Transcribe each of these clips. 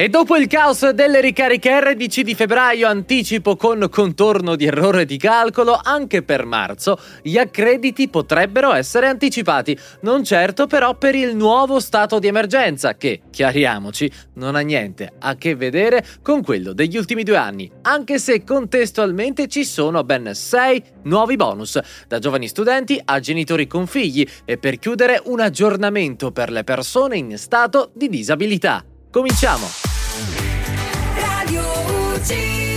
E dopo il caos delle ricariche RDC di febbraio, anticipo con contorno di errore di calcolo, anche per marzo gli accrediti potrebbero essere anticipati, non certo però per il nuovo stato di emergenza che, chiariamoci, non ha niente a che vedere con quello degli ultimi due anni, anche se contestualmente ci sono ben sei nuovi bonus, da giovani studenti a genitori con figli e per chiudere un aggiornamento per le persone in stato di disabilità. Cominciamo! Radio UG.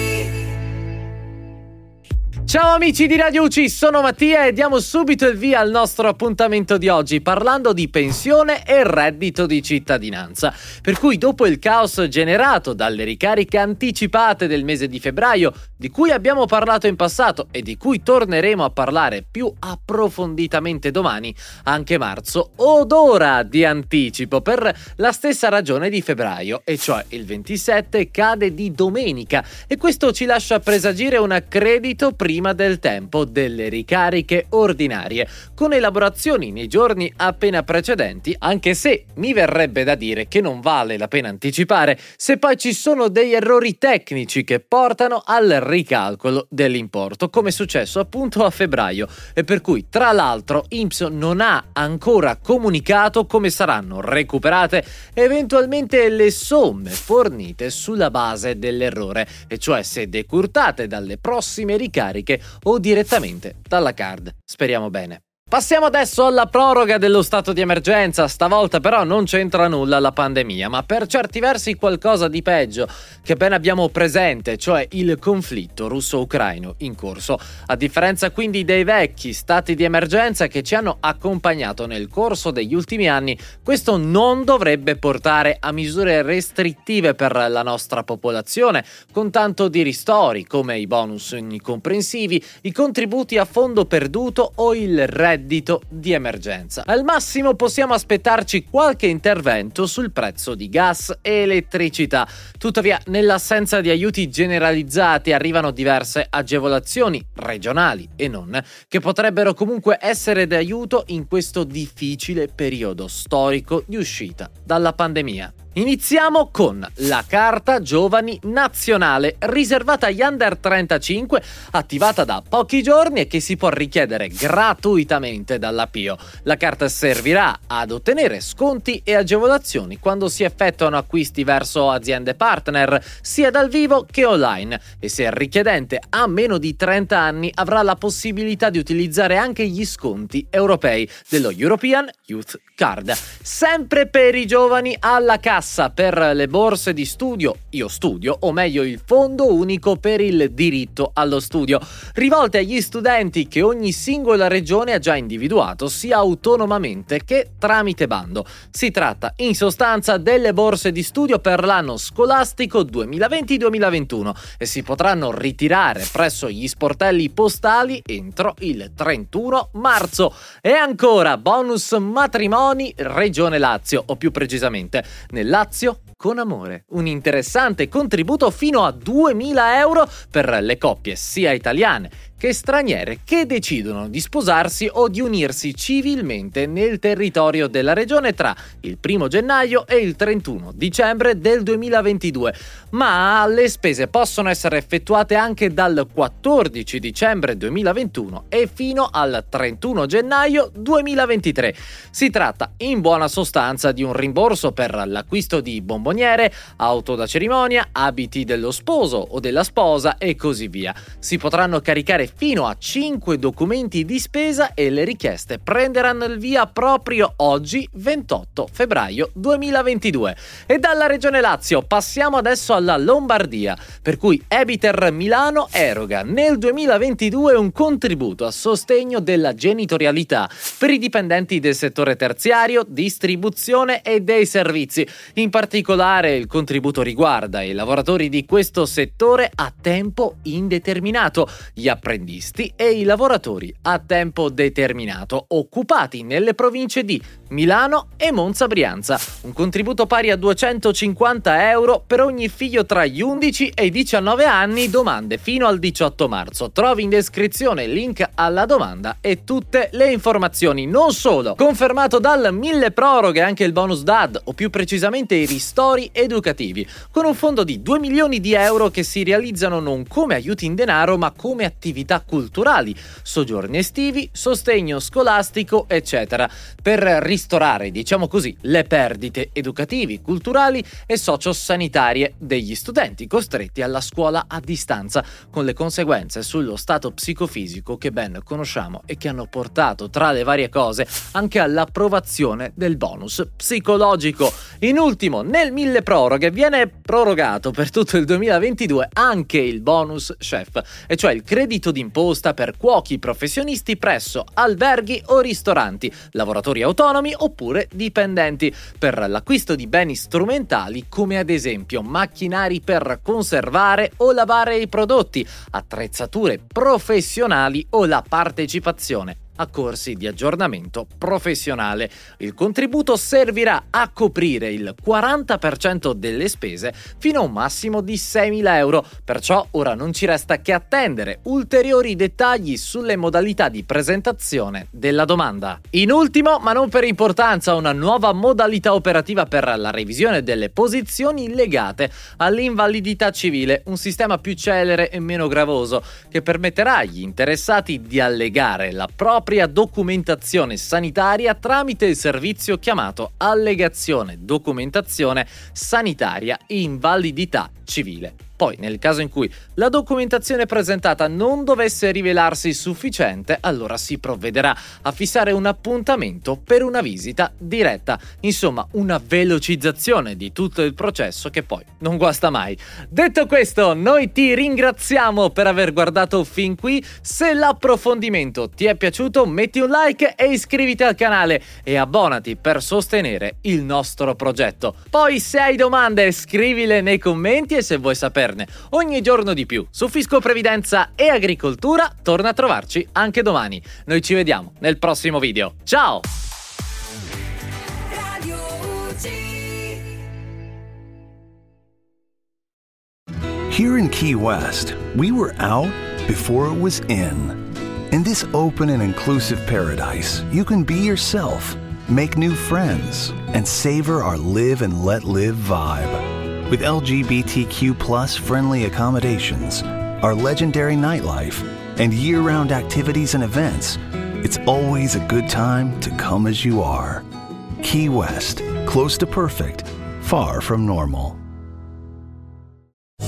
Ciao amici di Radio UC, sono Mattia e diamo subito il via al nostro appuntamento di oggi parlando di pensione e reddito di cittadinanza. Per cui dopo il caos generato dalle ricariche anticipate del mese di febbraio, di cui abbiamo parlato in passato e di cui torneremo a parlare più approfonditamente domani, anche marzo odora di anticipo per la stessa ragione di febbraio, e cioè il 27 cade di domenica e questo ci lascia presagire un accredito prima del tempo delle ricariche ordinarie, con elaborazioni nei giorni appena precedenti, anche se mi verrebbe da dire che non vale la pena anticipare se poi ci sono degli errori tecnici che portano al ricalcolo dell'importo, come è successo appunto a febbraio, e per cui tra l'altro INPS non ha ancora comunicato come saranno recuperate eventualmente le somme fornite sulla base dell'errore, e cioè se decurtate dalle prossime ricariche o direttamente dalla card. Speriamo bene. Passiamo adesso alla proroga dello stato di emergenza, stavolta però non c'entra nulla la pandemia, ma per certi versi qualcosa di peggio che ben abbiamo presente, cioè il conflitto russo-ucraino in corso. A differenza quindi dei vecchi stati di emergenza che ci hanno accompagnato nel corso degli ultimi anni, questo non dovrebbe portare a misure restrittive per la nostra popolazione, con tanto di ristori come i bonus incomprensivi, i contributi a fondo perduto o il reddito reddito di emergenza. Al massimo possiamo aspettarci qualche intervento sul prezzo di gas e elettricità. Tuttavia, nell'assenza di aiuti generalizzati arrivano diverse agevolazioni regionali e non, che potrebbero comunque essere d'aiuto in questo difficile periodo storico di uscita dalla pandemia. Iniziamo con la carta giovani nazionale riservata agli under 35 attivata da pochi giorni e che si può richiedere gratuitamente dalla Pio. La carta servirà ad ottenere sconti e agevolazioni quando si effettuano acquisti verso aziende partner sia dal vivo che online e se il richiedente ha meno di 30 anni avrà la possibilità di utilizzare anche gli sconti europei dello European Youth Card. Sempre per i giovani alla cassa per le borse di studio, io studio, o meglio il Fondo Unico per il diritto allo studio, rivolte agli studenti che ogni singola regione ha già individuato sia autonomamente che tramite bando. Si tratta in sostanza delle borse di studio per l'anno scolastico 2020-2021 e si potranno ritirare presso gli sportelli postali entro il 31 marzo. E ancora bonus matrimoni Regione Lazio, o più precisamente nel Lazio, con amore. Un interessante contributo fino a 2000 euro per le coppie sia italiane che straniere che decidono di sposarsi o di unirsi civilmente nel territorio della regione tra il 1 gennaio e il 31 dicembre del 2022, ma le spese possono essere effettuate anche dal 14 dicembre 2021 e fino al 31 gennaio 2023. Si tratta in buona sostanza di un rimborso per l'acquisto di bomboniere, auto da cerimonia, abiti dello sposo o della sposa e così via. Si potranno caricare fino a 5 documenti di spesa e le richieste prenderanno il via proprio oggi 28 febbraio 2022. E dalla regione Lazio passiamo adesso alla Lombardia, per cui Ebiter Milano eroga nel 2022 un contributo a sostegno della genitorialità per i dipendenti del settore terziario, distribuzione e dei servizi. In particolare il contributo riguarda i lavoratori di questo settore a tempo indeterminato, gli apprendisti e i lavoratori a tempo determinato occupati nelle province di Milano e Monza Brianza. Un contributo pari a 250 euro per ogni figlio tra gli 11 e i 19 anni, domande fino al 18 marzo. Trovi in descrizione il link alla domanda e tutte le informazioni. Non solo, confermato dal mille proroghe anche il bonus DAD o più precisamente i ristori educativi, con un fondo di 2 milioni di euro che si realizzano non come aiuti in denaro ma come attività culturali, soggiorni estivi, sostegno scolastico, eccetera, per ristorare, diciamo così, le perdite educativi, culturali e sociosanitarie degli studenti costretti alla scuola a distanza, con le conseguenze sullo stato psicofisico che ben conosciamo e che hanno portato, tra le varie cose, anche all'approvazione del bonus psicologico. In ultimo, nel mille proroghe viene prorogato per tutto il 2022 anche il bonus chef, e cioè il credito d'imposta per cuochi professionisti presso alberghi o ristoranti, lavoratori autonomi oppure dipendenti, per l'acquisto di beni strumentali come ad esempio macchinari per conservare o lavare i prodotti, attrezzature professionali o la partecipazione a corsi di aggiornamento professionale. Il contributo servirà a coprire il 40% delle spese fino a un massimo di 6.000 euro, perciò ora non ci resta che attendere ulteriori dettagli sulle modalità di presentazione della domanda. In ultimo, ma non per importanza, una nuova modalità operativa per la revisione delle posizioni legate all'invalidità civile, un sistema più celere e meno gravoso che permetterà agli interessati di allegare la propria documentazione sanitaria tramite il servizio chiamato Allegazione Documentazione Sanitaria Invalidità Civile. Poi, nel caso in cui la documentazione presentata non dovesse rivelarsi sufficiente, allora si provvederà a fissare un appuntamento per una visita diretta. Insomma, una velocizzazione di tutto il processo che poi non guasta mai. Detto questo, noi ti ringraziamo per aver guardato fin qui. Se l'approfondimento ti è piaciuto, metti un like e iscriviti al canale e abbonati per sostenere il nostro progetto. Poi, se hai domande, scrivile nei commenti e se vuoi saperne ogni giorno di più su Fisco Previdenza e Agricoltura, torna a trovarci anche domani. Noi ci vediamo nel prossimo video. Ciao! Here in Key West, we were out before it was in. In this open and inclusive paradise, you can be yourself, make new friends, and savor our live and let live vibe. With LGBTQ plus friendly accommodations, our legendary nightlife, and year round activities and events, it's always a good time to come as you are. Key West, close to perfect, far from normal.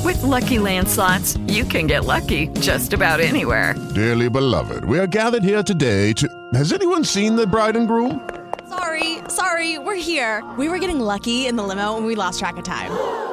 With Lucky Land slots, you can get lucky just about anywhere. Dearly beloved, we are gathered here today to. Has anyone seen the bride and groom? Sorry, sorry, we're here. We were getting lucky in the limo and we lost track of time.